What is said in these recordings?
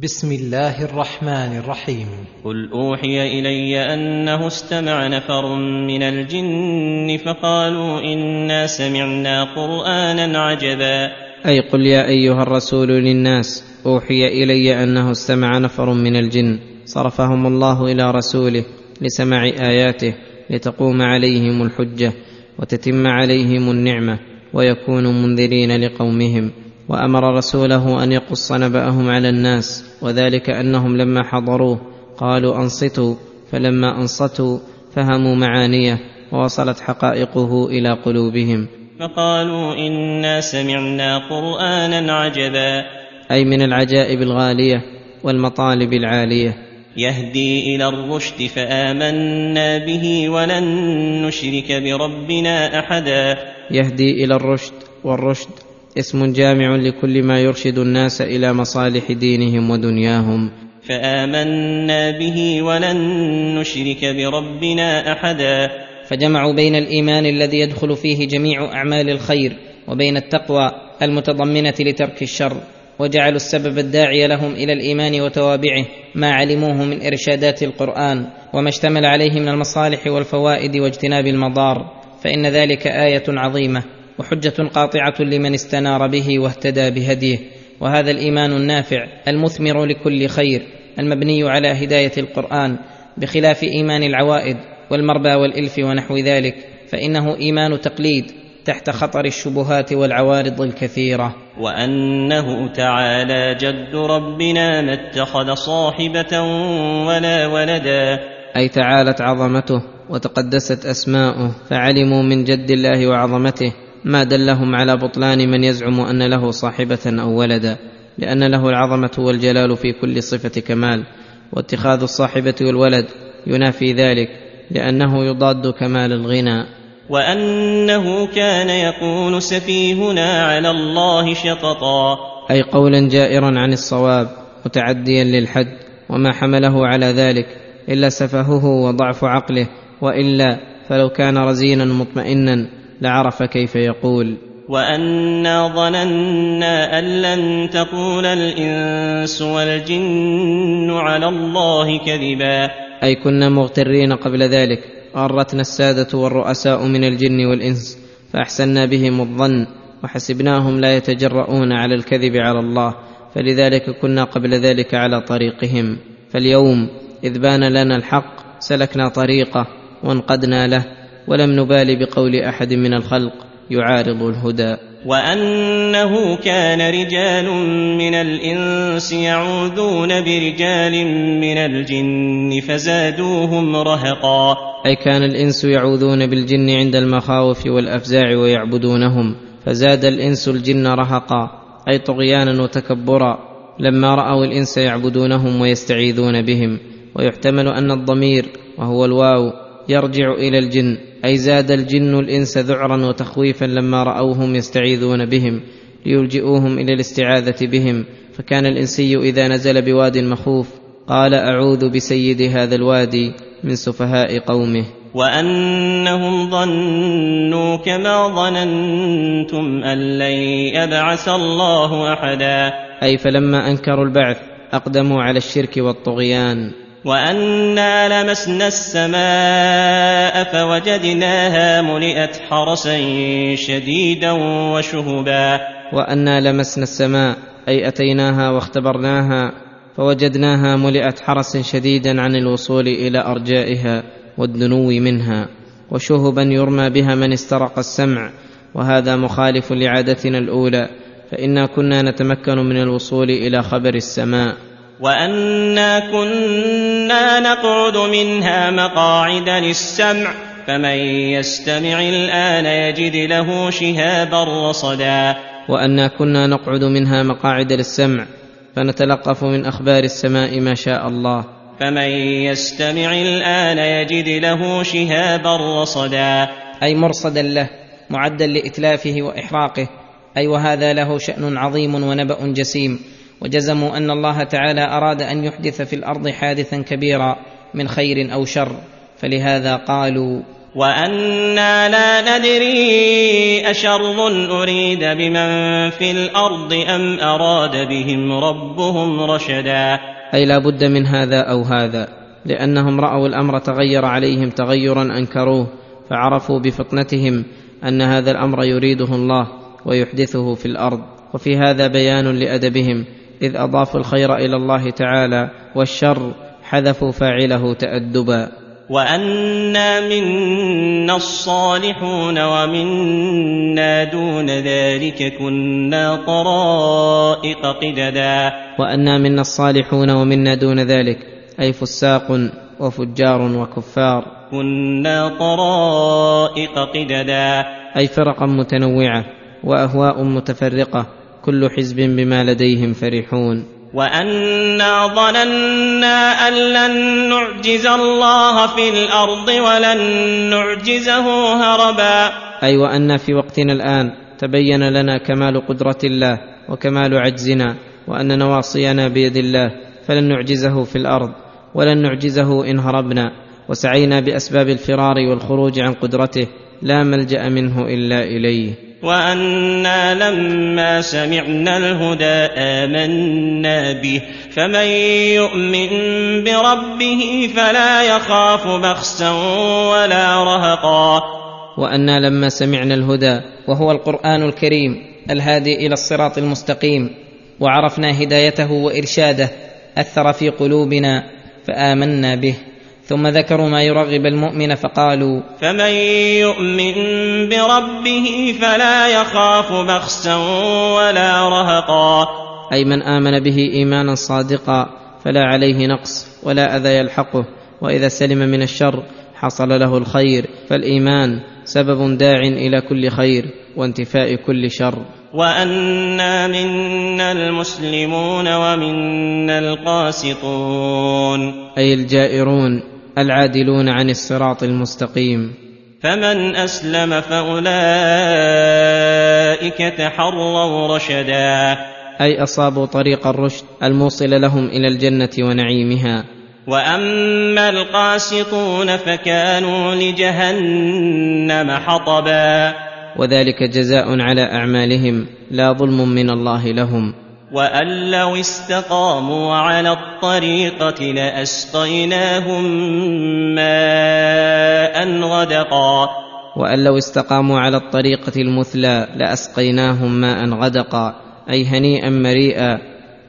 بسم الله الرحمن الرحيم. قل أوحي إلي أنه استمع نفر من الجن فقالوا إنا سمعنا قرآنا عجبا. أي قل يا أيها الرسول للناس أوحي إلي أنه استمع نفر من الجن. صرفهم الله إلى رسوله لسماع آياته لتقوم عليهم الحجة وتتم عليهم النعمة ويكونوا منذرين لقومهم. وأمر رسوله أن يقص نبأهم على الناس وذلك أنهم لما حضروه قالوا أنصتوا فلما أنصتوا فهموا معانيه ووصلت حقائقه إلى قلوبهم. فقالوا إنا سمعنا قرآنا عجبا. أي من العجائب الغالية والمطالب العالية. يهدي إلى الرشد فآمنا به ولن نشرك بربنا أحدا. يهدي إلى الرشد والرشد اسم جامع لكل ما يرشد الناس إلى مصالح دينهم ودنياهم. فآمنا به ولن نشرك بربنا أحدا. فجمعوا بين الإيمان الذي يدخل فيه جميع أعمال الخير وبين التقوى المتضمنة لترك الشر وجعلوا السبب الداعي لهم إلى الإيمان وتوابعه ما علموه من إرشادات القرآن وما اشتمل عليه من المصالح والفوائد واجتناب المضار. فإن ذلك آية عظيمة. وحجة قاطعة لمن استنار به واهتدى بهديه. وهذا الإيمان النافع المثمر لكل خير المبني على هداية القرآن بخلاف إيمان العوائد والمربى والإلف ونحو ذلك. فإنه إيمان تقليد تحت خطر الشبهات والعوارض الكثيرة. وأنه تعالى جد ربنا ما اتخذ صاحبة ولا ولدا. أي تعالت عظمته وتقدست أسماؤه فعلموا من جد الله وعظمته. ما دلهم على بطلان من يزعم أن له صاحبة أو ولدا لأن له العظمة والجلال في كل صفة كمال واتخاذ الصاحبة والولد ينافي ذلك لأنه يضاد كمال الغنى. وأنه كان يقول سفيهنا على الله شططا. أي قولا جائرا عن الصواب متعديا للحد وما حمله على ذلك إلا سفهه وضعف عقله وإلا فلو كان رزينا مطمئنا. لعرف كيف يقول. وأنا ظننا أن لن تقول الإنس والجن على الله كذبا. أي كنا مغترين قبل ذلك غرتنا السادة والرؤساء من الجن والإنس فاحسنا بهم الظن وحسبناهم لا يتجرؤون على الكذب على الله فلذلك كنا قبل ذلك على طريقهم. فاليوم إذ بان لنا الحق سلكنا طريقه وانقدنا له. ولم نبال بقول أحد من الخلق يعارض الهدى. وأنه كان رجال من الإنس يعوذون برجال من الجن فزادوهم رهقا. أي كان الإنس يعوذون بالجن عند المخاوف والأفزاع ويعبدونهم فزاد الإنس الجن رهقا أي طغيانا وتكبرا لما رأوا الإنس يعبدونهم ويستعيذون بهم. ويحتمل أن الضمير وهو الواو يرجع إلى الجن. أي زاد الجن الإنس ذعرا وتخويفا لما رأوهم يستعيذون بهم ليلجئوهم إلى الاستعاذة بهم. فكان الإنسي إذا نزل بواد مخوف قال أعوذ بسيد هذا الوادي من سفهاء قومه. وأنهم ظنوا كما ظننتم أن لن يبعث الله احدا. أي فلما أنكروا البعث أقدموا على الشرك والطغيان. وانا لمسنا السماء فوجدناها ملئت حرسا شديدا وشهبا. وانا لمسنا السماء أي أتيناها واختبرناها فوجدناها ملئت حرسا شديدا عن الوصول إلى أرجائها والدنو منها وشهبا يرمى بها من استرق السمع وهذا مخالف لعادتنا الأولى فإنا كنا نتمكن من الوصول إلى خبر السماء. وانا كنا نقعد منها مقاعد للسمع فمن يستمع الان يجد له شهابا رصدا وانا كنا نقعد منها مقاعد للسمع فنتلقف من أخبار السماء ما شاء الله فمن يستمع الان يجد له شهابا رصدا أي مرصدا له معدا لاتلافه واحراقه أي وهذا له شان عظيم ونبا جسيم. وجزموا أن الله تعالى أراد أن يحدث في الأرض حادثا كبيرا من خير أو شر فلهذا قالوا وأنا لا ندري أشر أريد بمن في الأرض أم أراد بهم ربهم رشدا. أي لا بد من هذا أو هذا لأنهم رأوا الأمر تغير عليهم تغيرا أنكروه فعرفوا بفطنتهم أن هذا الأمر يريده الله ويحدثه في الأرض وفي هذا بيان لأدبهم. إذ أضافوا الخير إلى الله تعالى والشر حذفوا فاعله تأدبا. وأنا منا الصالحون ومنا دون ذلك كنا طرائق قددا. وأنا منا الصالحون ومنا دون ذلك أي فساق وفجار وكفار. كنا طرائق قددا. أي فرقا متنوعة وأهواء متفرقة كل حزب بما لديهم فرحون. وأنا ظننا أن لن نعجز الله في الأرض ولن نعجزه هربا. أي وأن في وقتنا الآن تبين لنا كمال قدرة الله وكمال عجزنا وأن نواصينا بيد الله فلن نعجزه في الأرض ولن نعجزه إن هربنا. وسعينا بأسباب الفرار والخروج عن قدرته لا ملجأ منه إلا إليه. وأنا لما سمعنا الهدى امنا به فمن يؤمن بربه فلا يخاف بخسا ولا رهقا وأنا لما سمعنا الهدى وهو القران الكريم الهادي إلى الصراط المستقيم وعرفنا هدايته وارشاده اثر في قلوبنا فامنا به ثم ذكروا ما يرغب المؤمن فقالوا فمن يؤمن بربه فلا يخاف بخسا ولا رهقا. أي من آمن به إيمانا صادقا فلا عليه نقص ولا أذى يلحقه. وإذا سلم من الشر حصل له الخير فالإيمان سبب داع إلى كل خير وانتفاء كل شر. وأنا منا المسلمون ومنا القاسطون. أي الجائرون. العادلون عن الصراط المستقيم. فمن أسلم فأولئك تحروا رشدا. أي أصابوا طريق الرشد الموصل لهم إلى الجنة ونعيمها. وأما القاسطون فكانوا لجهنم حطبا. وذلك جزاء على أعمالهم لا ظلم من الله لهم. وأن لو استقاموا على الطريقة لأسقيناهم ماء غدقا. وأن لو استقاموا على الطريقة المثلى لأسقيناهم ماء غدقا أي هنيئا مريئا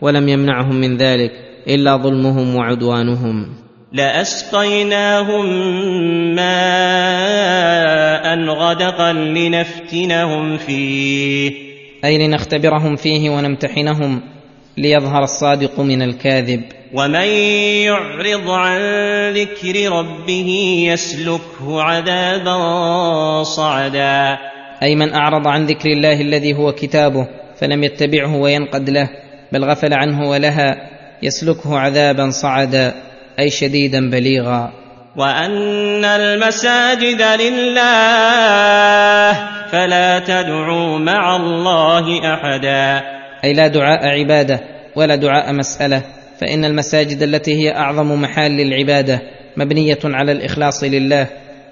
ولم يمنعهم من ذلك إلا ظلمهم وعدوانهم. لأسقيناهم ماء غدقا لنفتنهم فيه. أي لنختبرهم فيه ونمتحنهم ليظهر الصادق من الكاذب. ومن يعرض عن ذكر ربه يسلكه عذابا صعدا. أي من أعرض عن ذكر الله الذي هو كتابه فلم يتبعه وينقد له بل غفل عنه ولها يسلكه عذابا صعدا أي شديدا بليغا. وأن المساجد لله فلا تدعوا مع الله أحدا. أي لا دعاء عبادة ولا دعاء مسألة فإن المساجد التي هي أعظم محال العباده مبنية على الإخلاص لله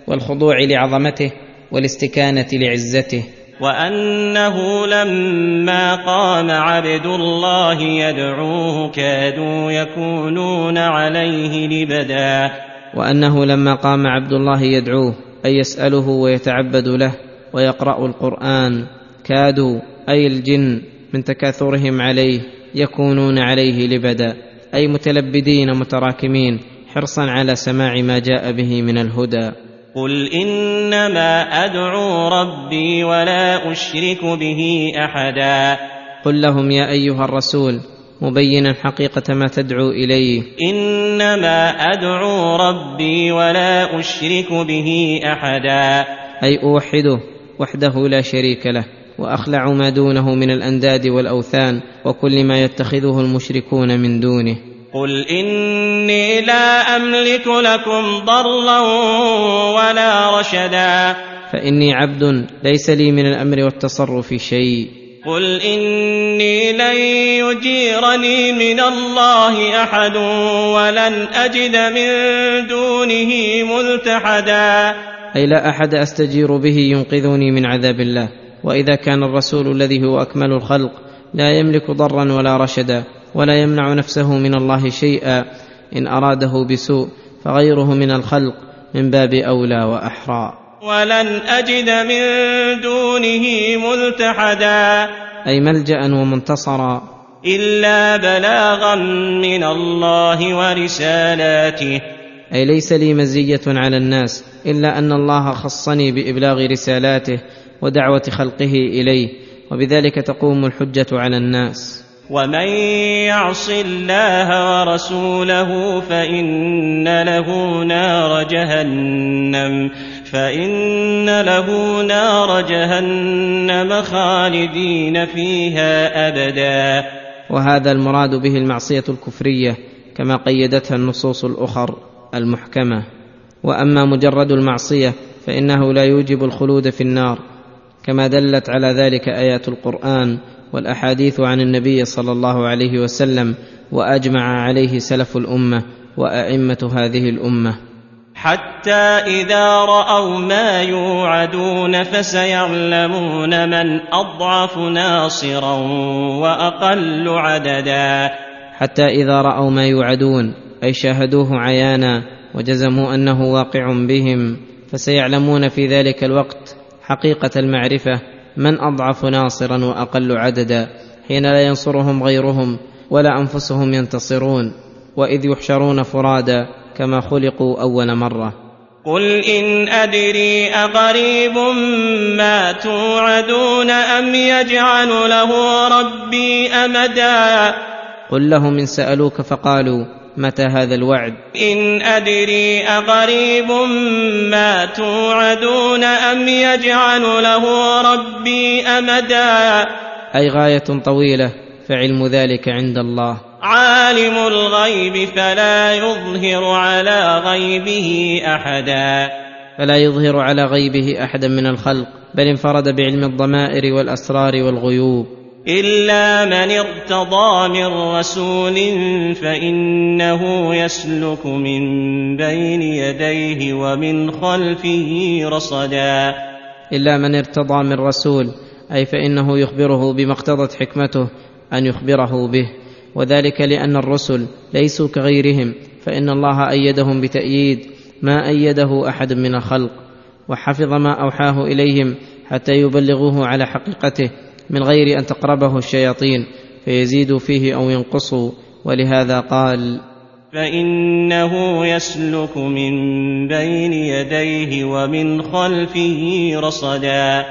والخضوع لعظمته والاستكانة لعزته. وأنه لما قام عبد الله يدعوه كادوا يكونون عليه لبدا. وأنه لما قام عبد الله يدعوه أي يسأله ويتعبد له ويقرأ القرآن كادوا أي الجن من تكاثرهم عليه يكونون عليه لبدا أي متلبدين متراكمين حرصا على سماع ما جاء به من الهدى. قل انما ادعو ربي ولا اشرك به احدا. قل لهم يا ايها الرسول مبينا حقيقه ما تدعو إليه. إنما أدعو ربي ولا أشرك به أحدا. أي أوحده وحده لا شريك له وأخلع ما دونه من الأنداد والأوثان وكل ما يتخذه المشركون من دونه. قل إني لا أملك لكم ضرا ولا رشدا. فإني عبد ليس لي من الأمر والتصرف شيء. قل اني لن يجيرني من الله احد ولن اجد من دونه ملتحدا. أي لا أحد أستجير به ينقذني من عذاب الله. وإذا كان الرسول الذي هو أكمل الخلق لا يملك ضرا ولا رشدا ولا يمنع نفسه من الله شيئا إن أراده بسوء فغيره من الخلق من باب أولى وأحرى. ولن أجد من دونه ملتحدا أي ملجأ ومنتصرا. إلا بلاغا من الله ورسالاته. أي ليس لي مزية على الناس إلا أن الله خصني بإبلاغ رسالاته ودعوة خلقه إليه وبذلك تقوم الحجة على الناس. ومن يعص الله ورسوله فإن له نار جهنم. فإن له نار جهنم خالدين فيها أبدا. وهذا المراد به المعصية الكفرية كما قيدتها النصوص الأخر المحكمة. وأما مجرد المعصية فإنه لا يوجب الخلود في النار كما دلت على ذلك آيات القرآن والأحاديث عن النبي صلى الله عليه وسلم وأجمع عليه سلف الأمة وأئمة هذه الأمة. حتى إذا رأوا ما يوعدون فسيعلمون من أضعف ناصرا وأقل عددا. حتى إذا رأوا ما يوعدون أي شاهدوه عيانا وجزموا أنه واقع بهم فسيعلمون في ذلك الوقت حقيقة المعرفة من أضعف ناصرا وأقل عددا حين لا ينصرهم غيرهم ولا أنفسهم ينتصرون وإذ يحشرون فرادى كما خلقوا أول مرة. قل إن أدري أقريب ما توعدون أم يجعل له ربي أمدا. قل لهم إن سألوك فقالوا متى هذا الوعد؟ إن أدري أقريب ما توعدون أم يجعل له ربي أمدا. أي غاية طويلة فعلم ذلك عند الله. عالم الغيب فلا يظهر على غيبه أحدا. فلا يظهر على غيبه أحدا من الخلق بل انفرد بعلم الضمائر والأسرار والغيوب. إلا من ارتضى من رسول فإنه يسلك من بين يديه ومن خلفه رصدا. إلا من ارتضى من رسول أي فإنه يخبره بما اقتضت حكمته أن يخبره به. وذلك لأن الرسل ليسوا كغيرهم فإن الله أيدهم بتأييد ما أيده أحد من الخلق وحفظ ما أوحاه إليهم حتى يبلغوه على حقيقته من غير أن تقربه الشياطين فيزيدوا فيه أو ينقصوا ولهذا قال فإنه يسلك من بين يديه ومن خلفه رصدا.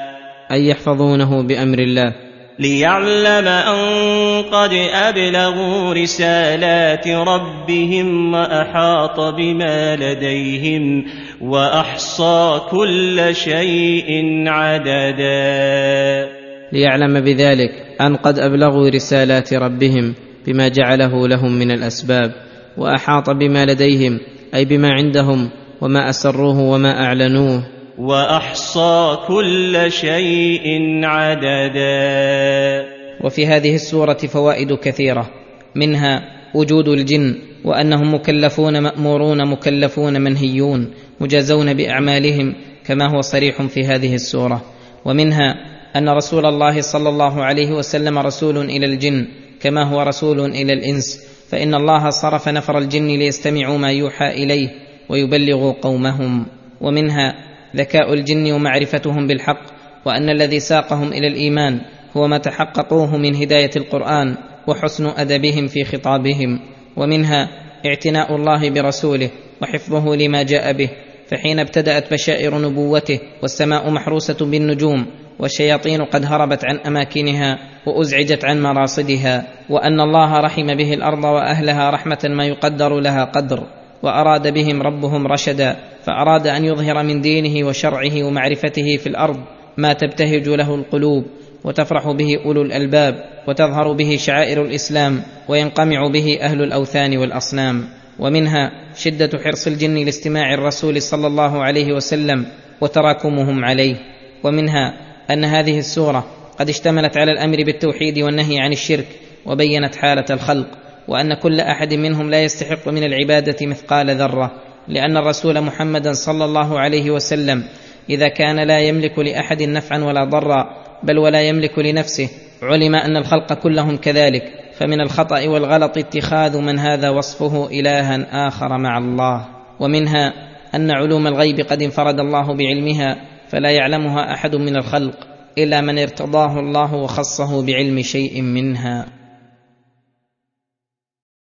أي يحفظونه بأمر الله؟ ليعلم أن قد أبلغوا رسالات ربهم وأحاط بما لديهم وأحصى كل شيء عددا. ليعلم بذلك أن قد أبلغوا رسالات ربهم بما جعله لهم من الأسباب وأحاط بما لديهم أي بما عندهم وما أسروه وما أعلنوه. وأحصى كل شيء عددا. وفي هذه السورة فوائد كثيرة منها وجود الجن وأنهم مكلفون مأمورون مكلفون منهيون مجازون بأعمالهم كما هو صريح في هذه السورة. ومنها أن رسول الله صلى الله عليه وسلم رسول إلى الجن كما هو رسول إلى الإنس فإن الله صرف نفر الجن ليستمعوا ما يوحى إليه ويبلغوا قومهم. ومنها ذكاء الجن ومعرفتهم بالحق وأن الذي ساقهم إلى الإيمان هو ما تحققوه من هداية القرآن وحسن أدبهم في خطابهم ومنها اعتناء الله برسوله وحفظه لما جاء به فحين ابتدأت بشائر نبوته والسماء محروسة بالنجوم والشياطين قد هربت عن أماكنها وأزعجت عن مراصدها وأن الله رحم به الأرض وأهلها رحمة ما يقدر لها قدر وأراد بهم ربهم رشدا فأراد أن يظهر من دينه وشرعه ومعرفته في الأرض ما تبتهج له القلوب وتفرح به أولو الألباب وتظهر به شعائر الإسلام وينقمع به أهل الأوثان والأصنام. ومنها شدة حرص الجن لاستماع الرسول صلى الله عليه وسلم وتراكمهم عليه. ومنها أن هذه السورة قد اشتملت على الأمر بالتوحيد والنهي عن الشرك وبينت حالة الخلق وأن كل أحد منهم لا يستحق من العبادة مثقال ذرة. لأن الرسول محمدا صلى الله عليه وسلم إذا كان لا يملك لأحد نفعا ولا ضرا بل ولا يملك لنفسه علم أن الخلق كلهم كذلك فمن الخطأ والغلط اتخاذ من هذا وصفه إلها آخر مع الله. ومنها أن علوم الغيب قد انفرد الله بعلمها فلا يعلمها أحد من الخلق إلا من ارتضاه الله وخصه بعلم شيء منها.